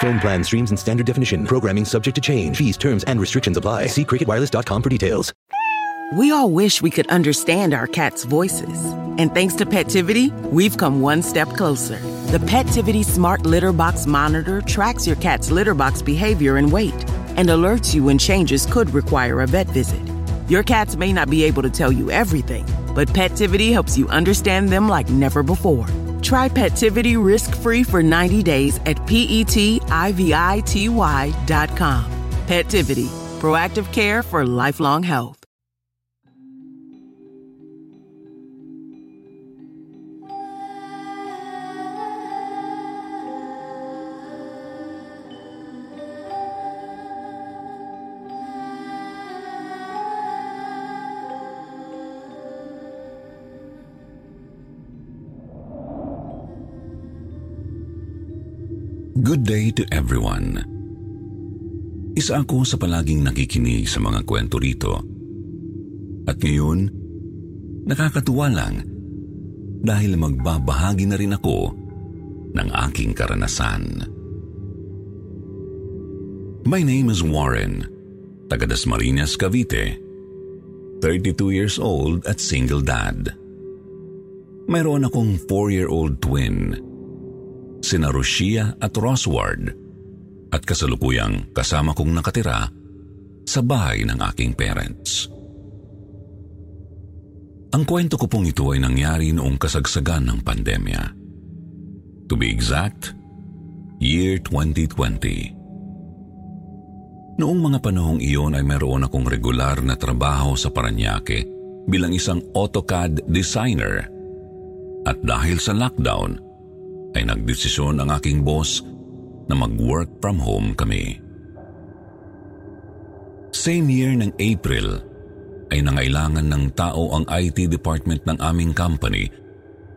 Phone plan streams in standard definition. Programming subject to change. Fees, terms, and restrictions apply. See cricketwireless.com for details. We all wish we could understand our cat's voices. And thanks to Petivity, we've come one step closer. The Petivity Smart Litter Box Monitor tracks your cat's litter box behavior and weight and alerts you when changes could require a vet visit. Your cats may not be able to tell you everything, but Petivity helps you understand them like never before. Try Petivity risk-free for 90 days at PETIVITY.com. Petivity, proactive care for lifelong health. Good day to everyone. Isa ako sa palaging nakikinig sa mga kwento rito. At ngayon, nakakatuwa lang dahil magbabahagi na rin ako ng aking karanasan. My name is Warren, taga Dasmariñas, Cavite. 32 years old at single dad. Mayroon akong 4-year-old twin sina Rosia at Rosward at kasalukuyang kasama kong nakatira sa bahay ng aking parents. Ang kwento ko pong ito ay nangyari noong kasagsagan ng pandemya. To be exact, year 2020. Noong mga panahong iyon ay meron akong regular na trabaho sa Paranaque bilang isang AutoCAD designer. At dahil sa lockdown, ay nagdesisyon ang aking boss na mag-work from home kami. Same year ng April ay nangailangan ng tao ang IT department ng aming company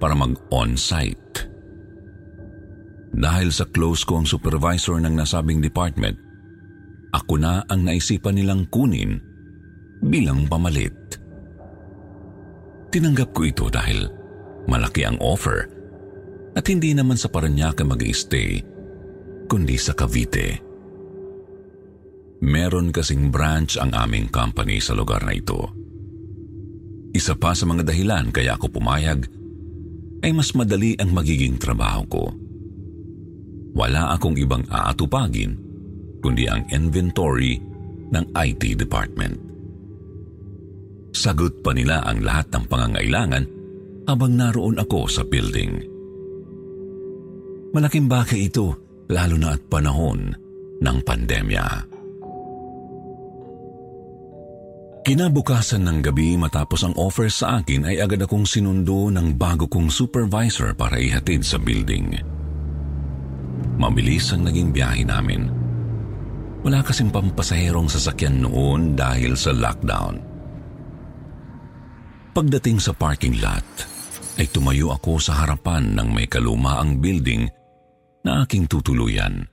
para mag-on-site. Dahil sa close ko ang supervisor ng nasabing department, ako na ang naisipan nilang kunin bilang pamalit. Tinanggap ko ito dahil malaki ang offer at hindi naman sa Paranaque mag stay kundi sa Cavite. Meron kasing branch ang aming company sa lugar na ito. Isa pa sa mga dahilan kaya ako pumayag ay mas madali ang magiging trabaho ko. Wala akong ibang aatupagin kundi ang inventory ng IT department. Sagot pa nila ang lahat ng pangangailangan habang naroon ako sa building. Malaking bagay ito, lalo na at panahon ng pandemya. Kinabukasan ng gabi matapos ang offer sa akin ay agad akong sinundo ng bago kong supervisor para ihatid sa building. Mabilis ang naging biyahe namin. Wala kasing pampasaherong sasakyan noon dahil sa lockdown. Pagdating sa parking lot, ay tumayo ako sa harapan ng may kalumaang building na aking tutuluyan.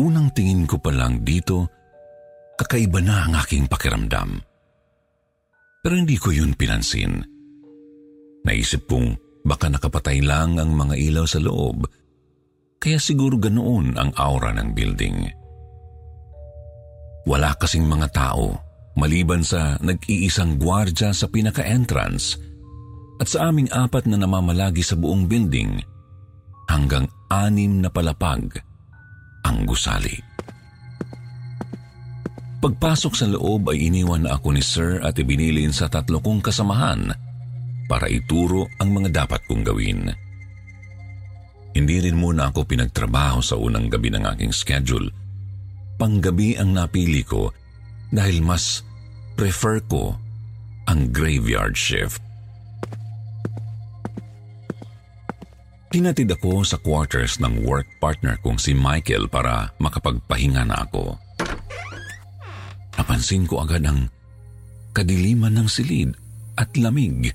Unang tingin ko pa lang dito, kakaiba na ang aking pakiramdam. Pero hindi ko yun pinansin. Naisip kong baka nakapatay lang ang mga ilaw sa loob, kaya siguro ganoon ang aura ng building. Wala kasing mga tao maliban sa nag-iisang gwardya sa pinaka-entrance at sa aming apat na namamalagi sa buong building – hanggang anim na palapag ang gusali. Pagpasok sa loob ay iniwan na ako ni Sir at ibinilin sa tatlo kong kasamahan para ituro ang mga dapat kong gawin. Hindi rin muna ako pinagtrabaho sa unang gabi ng aking schedule. Panggabi ang napili ko dahil mas prefer ko ang graveyard shift. Hinatid ako sa quarters ng work partner kong si Michael para makapagpahinga na ako. Napansin ko agad ang kadiliman ng silid at lamig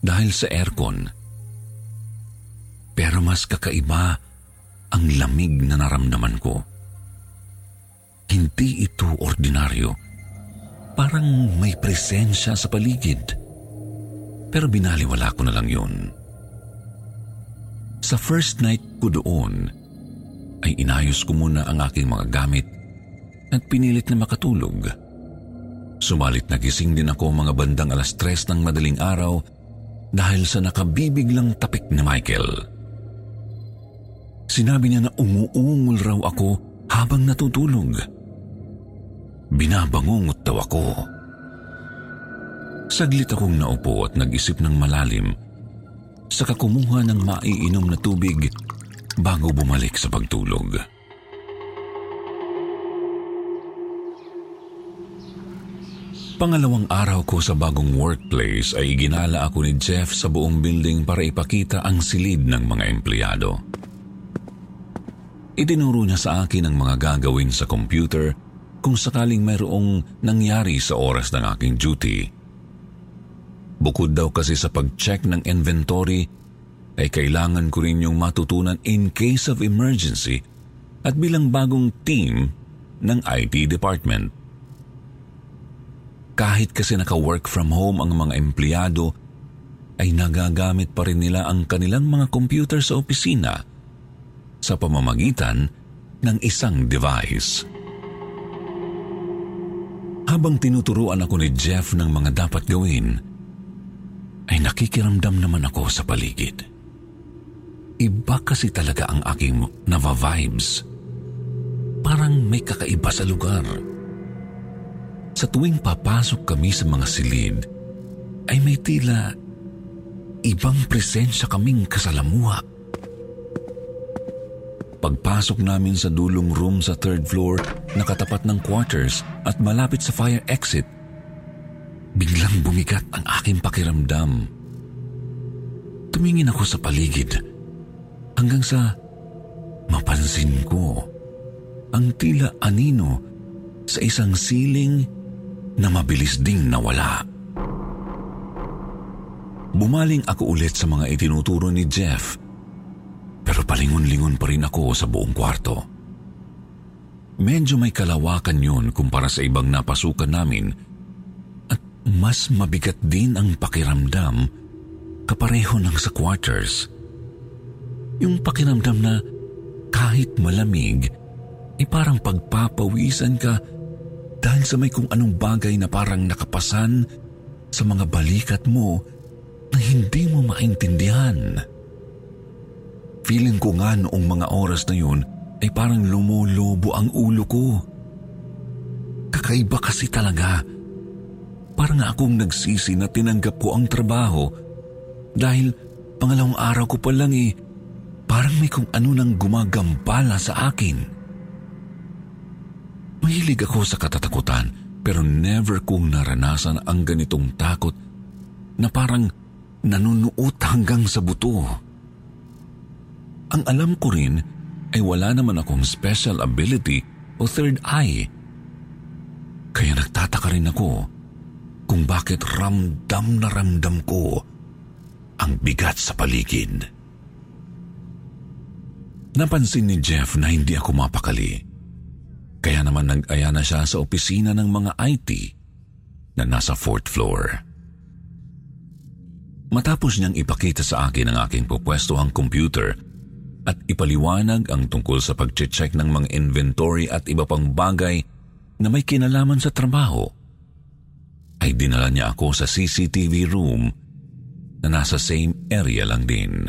dahil sa aircon. Pero mas kakaiba ang lamig na naramdaman ko. Hindi ito ordinaryo. Parang may presensya sa paligid. Pero binaliwala ko na lang yun. Sa first night ko doon, ay inayos ko muna ang aking mga gamit at pinilit na makatulog. Sumalit nagising din ako mga bandang alas tres ng madaling araw dahil sa nakabibiglang tapik ni Michael. Sinabi niya na umuungol raw ako habang natutulog. Binabangungot daw ako. Saglit akong naupo at nag-isip ng malalim saka kumuha ng maiinom na tubig bago bumalik sa pagtulog. Pangalawang araw ko sa bagong workplace ay ginala ako ni Jeff sa buong building para ipakita ang silid ng mga empleyado. Itinuro niya sa akin ang mga gagawin sa computer kung sakaling mayroong nangyari sa oras ng aking duty. Bukod daw kasi sa pag-check ng inventory, ay kailangan ko rin yung matutunan in case of emergency at bilang bagong team ng IT department. Kahit kasi naka-work from home ang mga empleyado, ay nagagamit pa rin nila ang kanilang mga computer sa opisina sa pamamagitan ng isang device. Habang tinuturuan ako ni Jeff ng mga dapat gawin, ay nakikiramdam naman ako sa paligid. Iba kasi talaga ang aking nava-vibes. Parang may kakaiba sa lugar. Sa tuwing papasok kami sa mga silid, ay may tila ibang presensya kaming kasalamuha. Pagpasok namin sa dulong room sa third floor, nakatapat ng quarters at malapit sa fire exit, Biglang bumigat ang aking pakiramdam. Tumingin ako sa paligid hanggang sa mapansin ko ang tila anino sa isang siling na mabilis ding nawala. Bumaling ako ulit sa mga itinuturo ni Jeff pero palingon-lingon pa rin ako sa buong kwarto. Medyo may kalawakan yun kumpara sa ibang napasukan namin mas mabigat din ang pakiramdam kapareho ng sa quarters. Yung pakiramdam na kahit malamig, ay parang pagpapawisan ka dahil sa may kung anong bagay na parang nakapasan sa mga balikat mo na hindi mo maintindihan. Feeling ko nga noong mga oras na yun ay parang lumolobo ang ulo ko. Kakaiba kasi talaga Parang akong nagsisi na tinanggap ko ang trabaho dahil pangalawang araw ko pa lang eh, parang may kung ano nang gumagambala sa akin. Mahilig ako sa katatakutan pero never kong naranasan ang ganitong takot na parang nanunuot hanggang sa buto. Ang alam ko rin ay wala naman akong special ability o third eye. Kaya nagtataka rin ako kung bakit ramdam na ramdam ko ang bigat sa paligid. Napansin ni Jeff na hindi ako mapakali. Kaya naman nag-aya na siya sa opisina ng mga IT na nasa fourth floor. Matapos niyang ipakita sa akin ang aking pupwestuhang computer at ipaliwanag ang tungkol sa pag-check ng mga inventory at iba pang bagay na may kinalaman sa trabaho, ay dinala niya ako sa CCTV room na nasa same area lang din.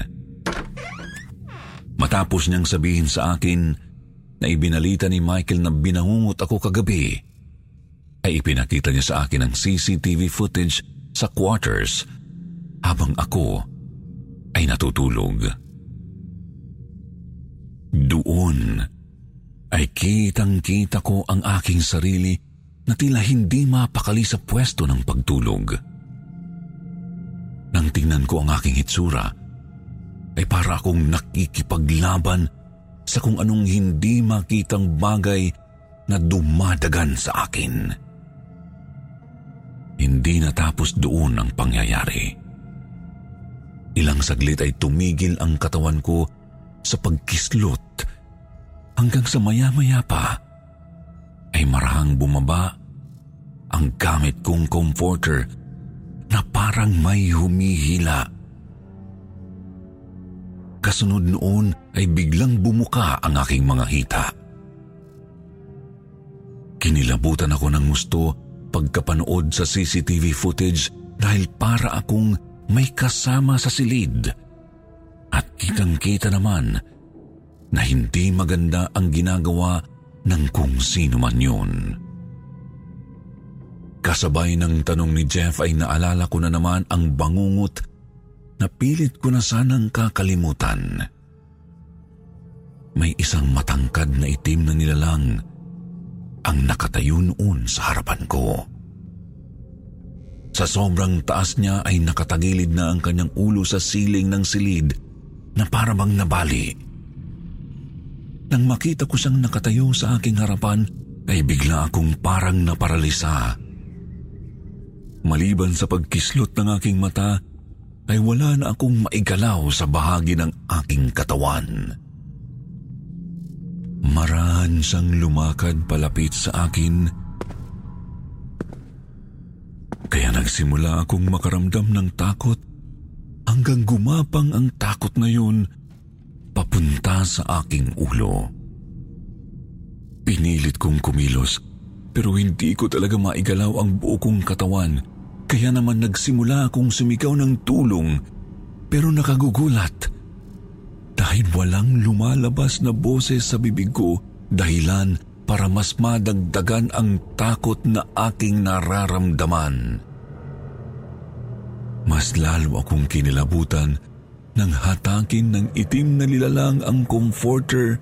Matapos niyang sabihin sa akin na ibinalita ni Michael na binangungot ako kagabi, ay ipinakita niya sa akin ang CCTV footage sa quarters habang ako ay natutulog. Doon ay kitang-kita ko ang aking sarili na tila hindi mapakali sa pwesto ng pagtulog. Nang tingnan ko ang aking hitsura, ay para akong nakikipaglaban sa kung anong hindi makitang bagay na dumadagan sa akin. Hindi natapos doon ang pangyayari. Ilang saglit ay tumigil ang katawan ko sa pagkislot hanggang sa maya-maya pa ay marahang bumaba ang gamit kong comforter na parang may humihila. Kasunod noon ay biglang bumuka ang aking mga hita. Kinilabutan ako ng gusto pagkapanood sa CCTV footage dahil para akong may kasama sa silid. At kitang-kita naman na hindi maganda ang ginagawa ng kung sino man yun. Kasabay ng tanong ni Jeff ay naalala ko na naman ang bangungot na pilit ko na sanang kakalimutan. May isang matangkad na itim na nilalang ang nakatayo noon sa harapan ko. Sa sobrang taas niya ay nakatagilid na ang kanyang ulo sa siling ng silid na parabang nabali. Nang makita ko siyang nakatayo sa aking harapan, ay bigla akong parang naparalisa. Maliban sa pagkislot ng aking mata, ay wala na akong maigalaw sa bahagi ng aking katawan. Marahan siyang lumakad palapit sa akin. Kaya nagsimula akong makaramdam ng takot hanggang gumapang ang takot na yun papunta sa aking ulo. Pinilit kong kumilos pero hindi ko talaga maigalaw ang buo kong katawan kaya naman nagsimula akong sumigaw ng tulong pero nakagugulat dahil walang lumalabas na boses sa bibig ko dahilan para mas madagdagan ang takot na aking nararamdaman. Mas lalo akong kinilabutan nang hatakin ng itim na nilalang ang comforter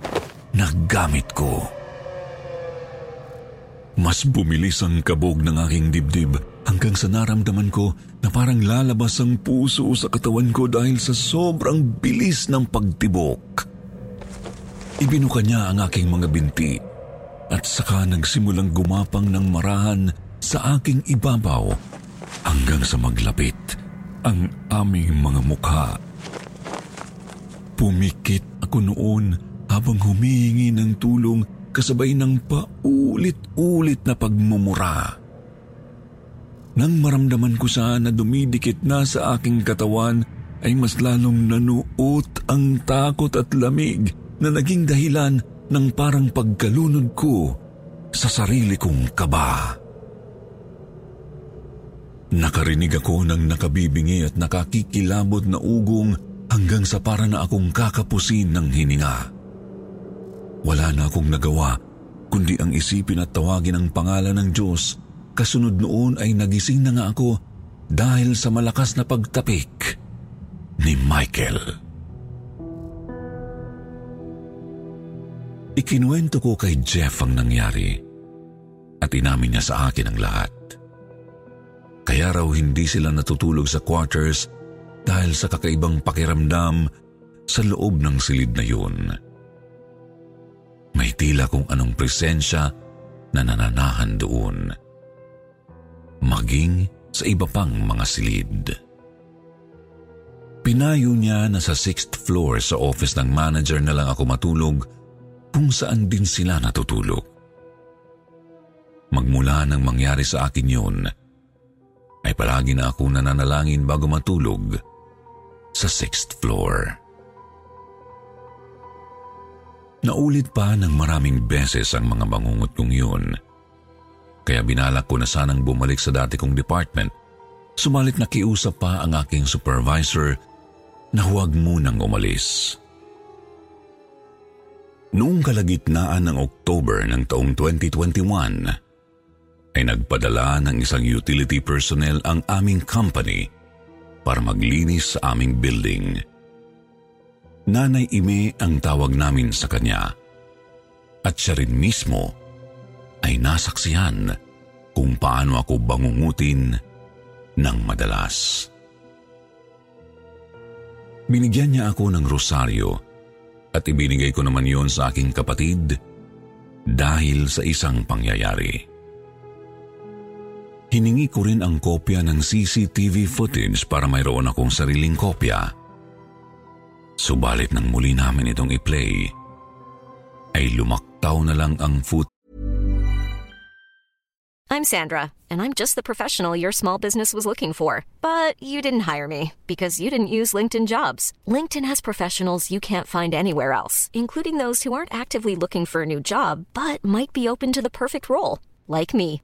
na gamit ko. Mas bumilis ang kabog ng aking dibdib hanggang sa naramdaman ko na parang lalabas ang puso sa katawan ko dahil sa sobrang bilis ng pagtibok. Ibinuka niya ang aking mga binti at saka nagsimulang gumapang ng marahan sa aking ibabaw hanggang sa maglapit ang aming mga mukha. Pumikit ako noon habang humihingi ng tulong kasabay ng paulit-ulit na pagmumura. Nang maramdaman ko sa na dumidikit na sa aking katawan, ay mas lalong nanuot ang takot at lamig na naging dahilan ng parang pagkalunod ko sa sarili kong kaba. Nakarinig ako ng nakabibingi at nakakikilabot na ugong hanggang sa para na akong kakapusin ng hininga. Wala na akong nagawa kundi ang isipin at tawagin ang pangalan ng Diyos Kasunod noon ay nagising na nga ako dahil sa malakas na pagtapik ni Michael. Ikinuwento ko kay Jeff ang nangyari at inamin niya sa akin ang lahat. Kaya raw hindi sila natutulog sa quarters dahil sa kakaibang pakiramdam sa loob ng silid na yun. May tila kung anong presensya na nananahan doon maging sa iba pang mga silid. Pinayo niya na sa sixth floor sa office ng manager na lang ako matulog kung saan din sila natutulog. Magmula nang mangyari sa akin yun, ay palagi na ako nananalangin bago matulog sa sixth floor. Naulit pa ng maraming beses ang mga bangungot kong yun – kaya binalak ko na sanang bumalik sa dati kong department. Sumalit na kiusap pa ang aking supervisor na huwag munang umalis. Noong kalagitnaan ng October ng taong 2021, ay nagpadala ng isang utility personnel ang aming company para maglinis sa aming building. Nanay Ime ang tawag namin sa kanya at siya rin mismo ay nasaksihan kung paano ako bangungutin ng madalas. Binigyan niya ako ng rosaryo at ibinigay ko naman yon sa aking kapatid dahil sa isang pangyayari. Hiningi ko rin ang kopya ng CCTV footage para mayroon akong sariling kopya. Subalit nang muli namin itong i-play, ay lumaktaw na lang ang foot I'm Sandra, and I'm just the professional your small business was looking for. But you didn't hire me because you didn't use LinkedIn jobs. LinkedIn has professionals you can't find anywhere else, including those who aren't actively looking for a new job but might be open to the perfect role, like me.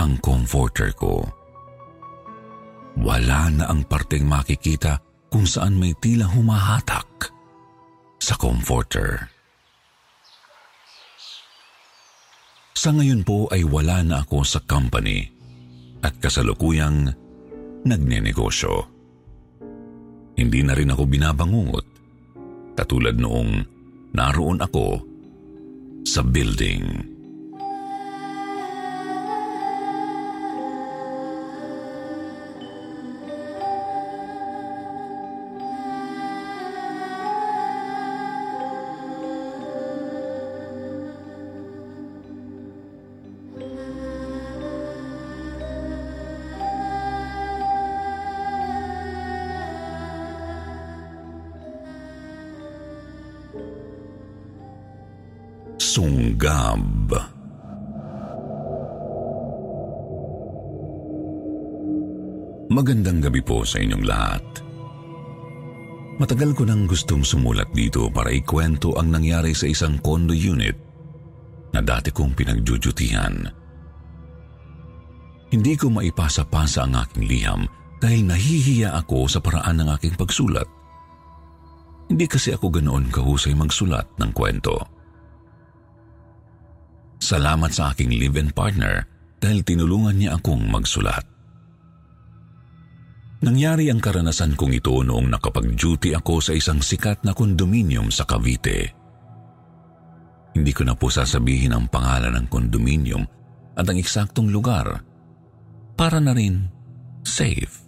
ang comforter ko. Wala na ang parteng makikita kung saan may tila humahatak sa comforter. Sa ngayon po ay wala na ako sa company at kasalukuyang nagnenegosyo. Hindi na rin ako binabangungot katulad noong naroon ako sa building. Magandang gabi po sa inyong lahat. Matagal ko nang gustong sumulat dito para ikwento ang nangyari sa isang condo unit na dati kong pinagjujutihan. Hindi ko maipasa-pasa ang aking liham dahil nahihiya ako sa paraan ng aking pagsulat. Hindi kasi ako ganoon kahusay magsulat ng kwento. Salamat sa aking live-in partner dahil tinulungan niya akong magsulat. Nangyari ang karanasan kong ito noong nakapag-duty ako sa isang sikat na kondominium sa Cavite. Hindi ko na po sasabihin ang pangalan ng kondominium at ang eksaktong lugar para na rin safe.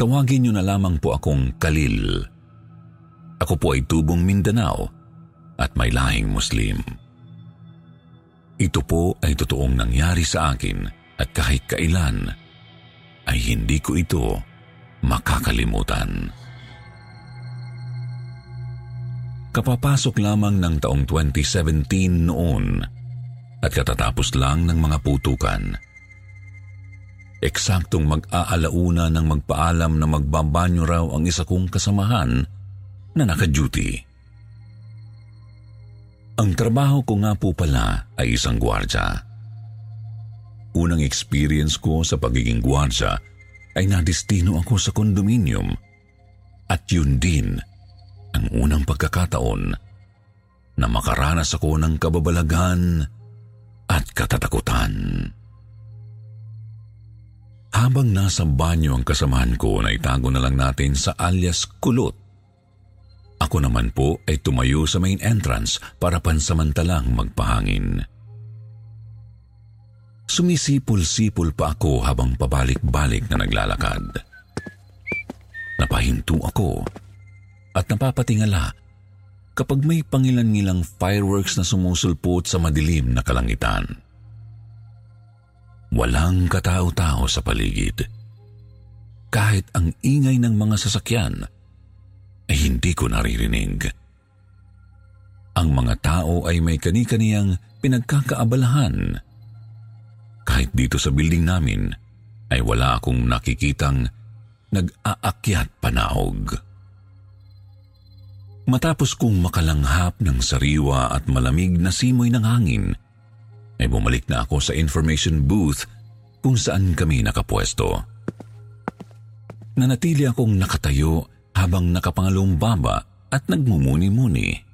Tawagin niyo na lamang po akong Kalil. Ako po ay tubong Mindanao at may lahing Muslim. Ito po ay totoong nangyari sa akin at kahit kailan ay hindi ko ito makakalimutan. Kapapasok lamang ng taong 2017 noon at katatapos lang ng mga putukan. Eksaktong mag-aalauna ng magpaalam na magbabanyo raw ang isa kong kasamahan na naka-duty. Ang trabaho ko nga po pala ay isang gwardya. Unang experience ko sa pagiging gwardya ay nadistino ako sa kondominium at yun din ang unang pagkakataon na makaranas ako ng kababalagan at katatakutan. Habang nasa banyo ang kasamahan ko na itago na lang natin sa alias kulot, ako naman po ay tumayo sa main entrance para pansamantalang magpahangin. Sumisipol-sipol pa ako habang pabalik-balik na naglalakad. Napahinto ako at napapatingala kapag may pangilan-ngilang fireworks na sumusulpot sa madilim na kalangitan. Walang katao-tao sa paligid. Kahit ang ingay ng mga sasakyan ay hindi ko naririnig. Ang mga tao ay may kani-kaniyang pinagkakaabalahan. Kahit dito sa building namin ay wala akong nakikitang nag-aakyat panaog. Matapos kong makalanghap ng sariwa at malamig na simoy ng hangin, ay bumalik na ako sa information booth kung saan kami nakapwesto. Nanatili akong nakatayo habang nakapangalumbaba at nagmumuni-muni.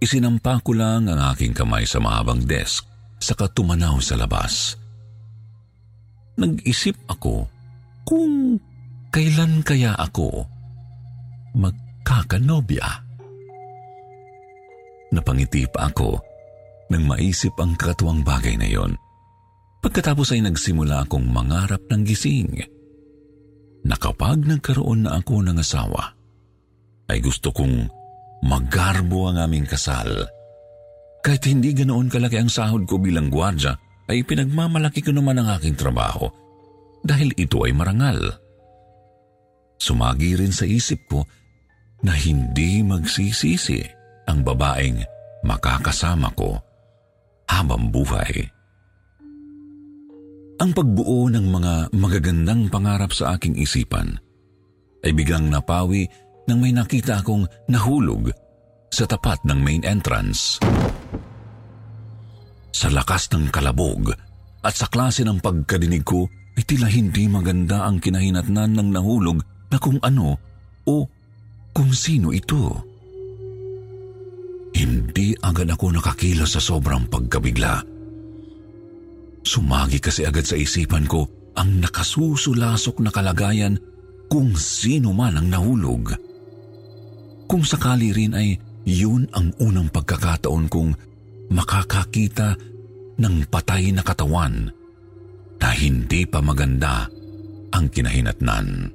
Isinampa ko lang ang aking kamay sa mahabang desk sa katumanaw sa labas. Nag-isip ako kung kailan kaya ako magkakanobya. Napangiti pa ako nang maisip ang katuwang bagay na yon. Pagkatapos ay nagsimula akong mangarap ng gising na kapag nagkaroon na ako ng asawa, ay gusto kong magarbo ang aming kasal. Kahit hindi ganoon kalaki ang sahod ko bilang gwardya, ay pinagmamalaki ko naman ang aking trabaho dahil ito ay marangal. Sumagi rin sa isip ko na hindi magsisisi ang babaeng makakasama ko habang buhay. Ang pagbuo ng mga magagandang pangarap sa aking isipan ay biglang napawi nang may nakita akong nahulog sa tapat ng main entrance. Sa lakas ng kalabog at sa klase ng pagkadinig ko ay tila hindi maganda ang kinahinatnan ng nahulog na kung ano o kung sino ito. Hindi agad ako nakakilos sa sobrang pagkabigla. Sumagi kasi agad sa isipan ko ang nakasusulasok na kalagayan kung sino man ang nahulog. Kung sakali rin ay yun ang unang pagkakataon kong makakakita ng patay na katawan na hindi pa maganda ang kinahinatnan.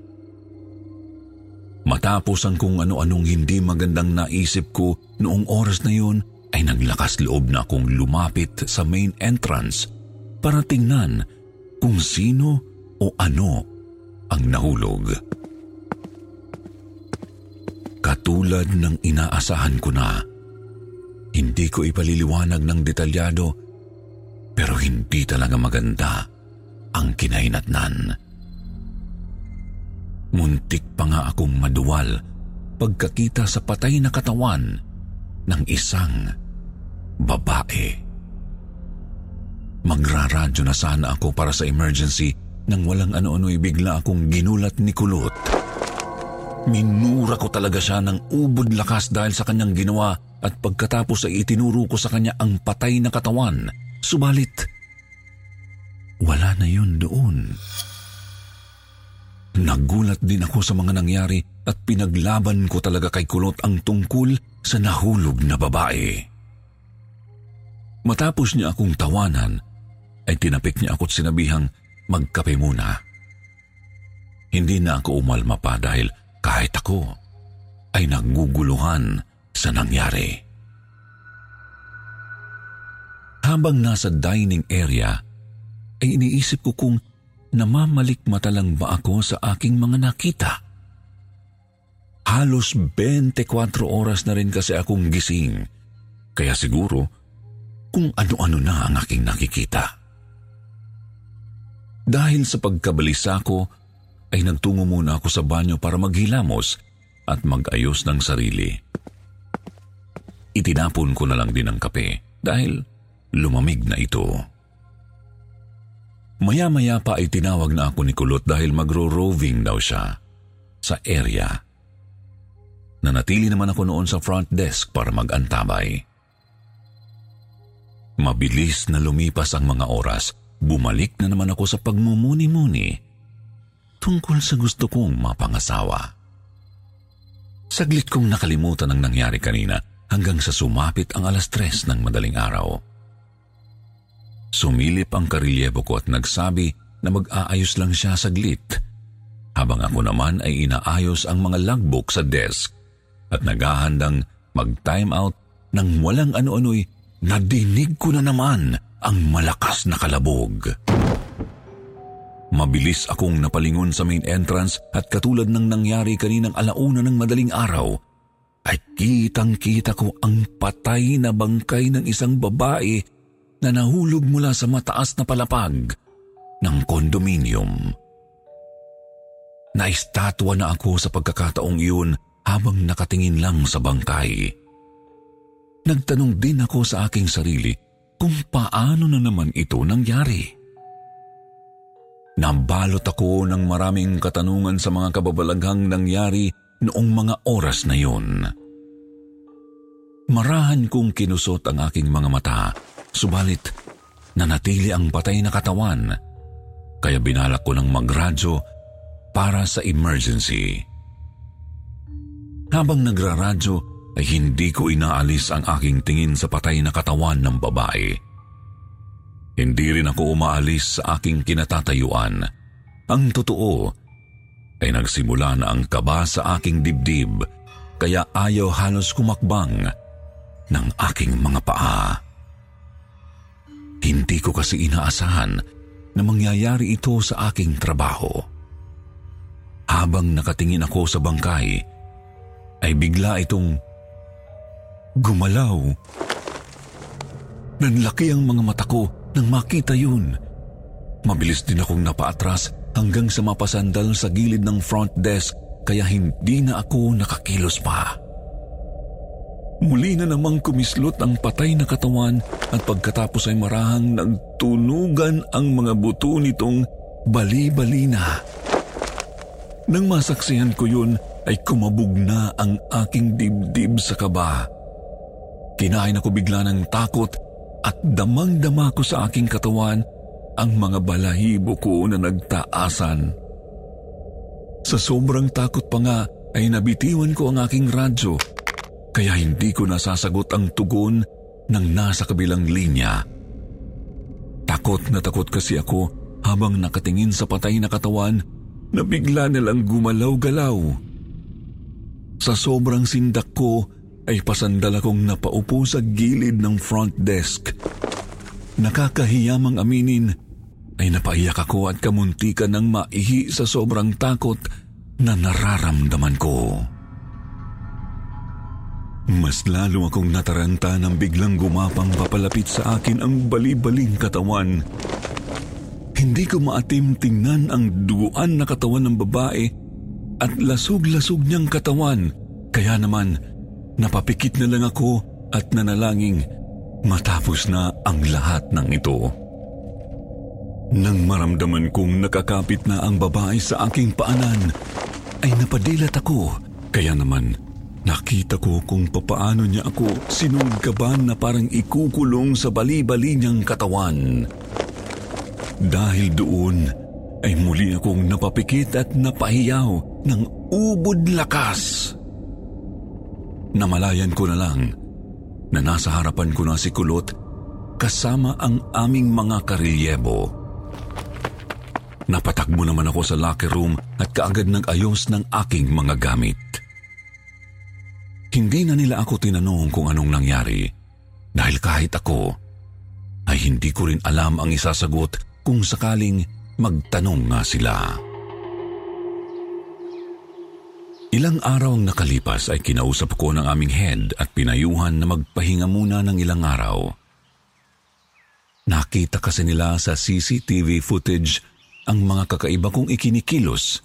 Matapos ang kung ano-anong hindi magandang naisip ko noong oras na yun, ay naglakas loob na akong lumapit sa main entrance para tingnan kung sino o ano ang nahulog. Katulad ng inaasahan ko na, hindi ko ipaliliwanag ng detalyado pero hindi talaga maganda ang kinahinatnan. Muntik pa nga akong maduwal pagkakita sa patay na katawan ng isang babae. Magraradyo na sana ako para sa emergency nang walang ano-ano'y bigla akong ginulat ni Kulot. Minura ko talaga siya ng ubod lakas dahil sa kanyang ginawa at pagkatapos ay itinuro ko sa kanya ang patay na katawan. Subalit, wala na yun doon. Nagulat din ako sa mga nangyari at pinaglaban ko talaga kay Kulot ang tungkol sa nahulog na babae. Matapos niya akong tawanan, ay tinapik niya ako't sinabihang magkape muna. Hindi na ako umalma pa dahil kahit ako ay naguguluhan sa nangyari. Habang nasa dining area, ay iniisip ko kung namamalikmata lang ba ako sa aking mga nakita? Halos 24 oras na rin kasi akong gising. Kaya siguro, kung ano-ano na ang aking nakikita. Dahil sa pagkabalisa ko, ay nagtungo muna ako sa banyo para maghilamos at mag-ayos ng sarili. Itinapon ko na lang din ang kape dahil lumamig na ito. Maya-maya pa ay tinawag na ako ni Kulot dahil magro-roving daw siya sa area. Nanatili naman ako noon sa front desk para mag-antabay. Mabilis na lumipas ang mga oras, bumalik na naman ako sa pagmumuni-muni tungkol sa gusto kong mapangasawa. Saglit kong nakalimutan ang nangyari kanina hanggang sa sumapit ang alas tres ng madaling araw. Sumilip ang karilyevo ko at nagsabi na mag-aayos lang siya saglit habang ako naman ay inaayos ang mga logbook sa desk. at naghahandang mag-time out nang walang ano-ano'y nadinig ko na naman ang malakas na kalabog. Mabilis akong napalingon sa main entrance at katulad ng nangyari kaninang alauna ng madaling araw, ay kitang-kita ko ang patay na bangkay ng isang babae na nahulog mula sa mataas na palapag ng kondominium. Naistatwa na ako sa pagkakataong iyon habang nakatingin lang sa bangkay. Nagtanong din ako sa aking sarili kung paano na naman ito nangyari. Nabalot ako ng maraming katanungan sa mga kababalaghang nangyari noong mga oras na yun. Marahan kong kinusot ang aking mga mata, subalit nanatili ang patay na katawan, kaya binalak ko ng magradyo para sa emergency. Habang nagraradyo ay hindi ko inaalis ang aking tingin sa patay na katawan ng babae. Hindi rin ako umaalis sa aking kinatatayuan. Ang totoo ay nagsimula na ang kaba sa aking dibdib kaya ayaw halos kumakbang ng aking mga paa. Hindi ko kasi inaasahan na mangyayari ito sa aking trabaho. Habang nakatingin ako sa bangkay, ay bigla itong gumalaw. Nanlaki ang mga mata ko nang makita yun. Mabilis din akong napaatras hanggang sa mapasandal sa gilid ng front desk kaya hindi na ako nakakilos pa. Muli na namang kumislot ang patay na katawan at pagkatapos ay marahang nagtunugan ang mga buto nitong bali-bali na. Nang masaksihan ko yun ay kumabog na ang aking dibdib sa kaba. Kinain ako bigla ng takot at damang-dama ko sa aking katawan ang mga balahibo ko na nagtaasan. Sa sobrang takot pa nga ay nabitiwan ko ang aking radyo kaya hindi ko nasasagot ang tugon ng nasa kabilang linya. Takot na takot kasi ako habang nakatingin sa patay na katawan na bigla nilang gumalaw-galaw. Sa sobrang sindak ko ay pasandal akong napaupo sa gilid ng front desk. Nakakahiyamang aminin ay napaiyak ako at kamuntikan ng maihi sa sobrang takot na nararamdaman ko. Mas lalo akong nataranta nang biglang gumapang papalapit sa akin ang bali-baling katawan. Hindi ko maatim tingnan ang duguan na katawan ng babae at lasog-lasog niyang katawan. Kaya naman, Napapikit na lang ako at nanalangin matapos na ang lahat ng ito. Nang maramdaman kong nakakapit na ang babae sa aking paanan, ay napadilat ako. Kaya naman, nakita ko kung papaano niya ako sinunggaban na parang ikukulong sa bali-bali niyang katawan. Dahil doon, ay muli akong napapikit at napahiyaw ng ubod lakas. Namalayan ko na lang na nasa harapan ko na si Kulot kasama ang aming mga karilyebo. Napatakbo naman ako sa locker room at kaagad nag-ayos ng aking mga gamit. Hindi na nila ako tinanong kung anong nangyari dahil kahit ako ay hindi ko rin alam ang isasagot kung sakaling magtanong nga sila. Ilang araw ang nakalipas ay kinausap ko ng aming head at pinayuhan na magpahinga muna ng ilang araw. Nakita kasi nila sa CCTV footage ang mga kakaiba kong ikinikilos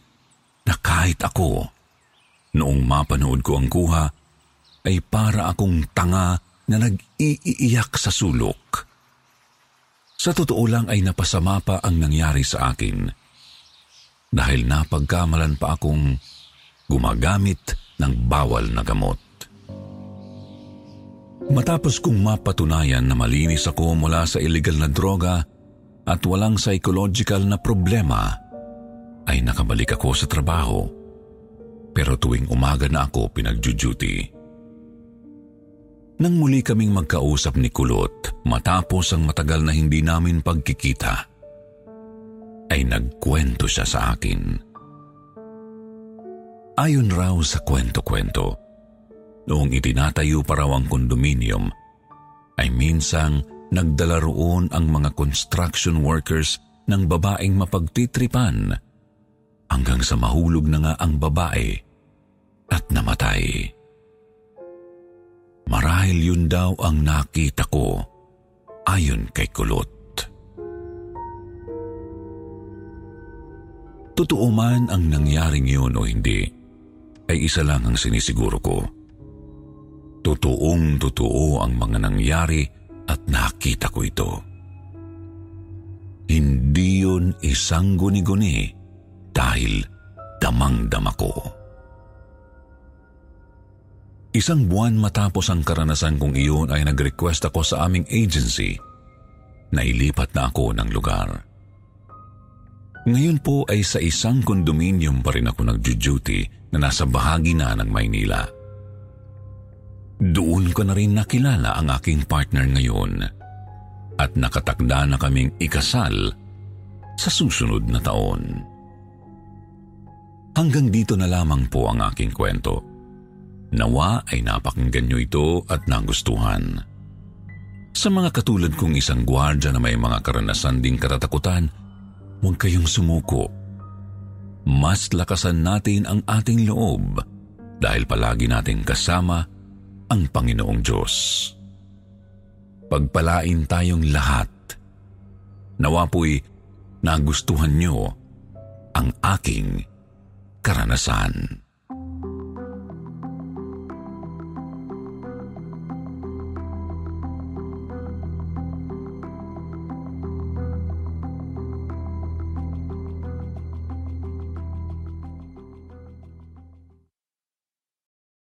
na kahit ako, noong mapanood ko ang kuha, ay para akong tanga na nag-iiyak sa sulok. Sa totoo lang ay napasama pa ang nangyari sa akin. Dahil napagkamalan pa akong gumagamit ng bawal na gamot. Matapos kong mapatunayan na malinis ako mula sa illegal na droga at walang psychological na problema, ay nakabalik ako sa trabaho. Pero tuwing umaga na ako pinagjuduty. Nang muli kaming magkausap ni Kulot matapos ang matagal na hindi namin pagkikita, ay nagkwento siya sa akin Ayon raw sa kwento-kwento, noong itinatayo pa raw ang kondominium, ay minsang nagdala roon ang mga construction workers ng babaeng mapagtitripan hanggang sa mahulog na nga ang babae at namatay. Marahil yun daw ang nakita ko ayon kay Kulot. Totoo man ang nangyaring yun o hindi, ay isa lang ang sinisiguro ko. Totoong totoo ang mga nangyari at nakita ko ito. Hindi yun isang guni-guni dahil damang-dama ko. Isang buwan matapos ang karanasan kong iyon ay nag-request ako sa aming agency na ilipat na ako ng lugar. Ngayon po ay sa isang kondominium pa rin ako nag-duty na nasa bahagi na ng Maynila. Doon ko na rin nakilala ang aking partner ngayon at nakatakda na kaming ikasal sa susunod na taon. Hanggang dito na lamang po ang aking kwento. Nawa ay napakinggan nyo ito at nagustuhan. Sa mga katulad kong isang gwardya na may mga karanasan ding katatakutan, huwag kayong sumuko. Mas lakasan natin ang ating loob dahil palagi nating kasama ang Panginoong Diyos. Pagpalain tayong lahat. Nawa po'y nagustuhan nyo ang aking karanasan.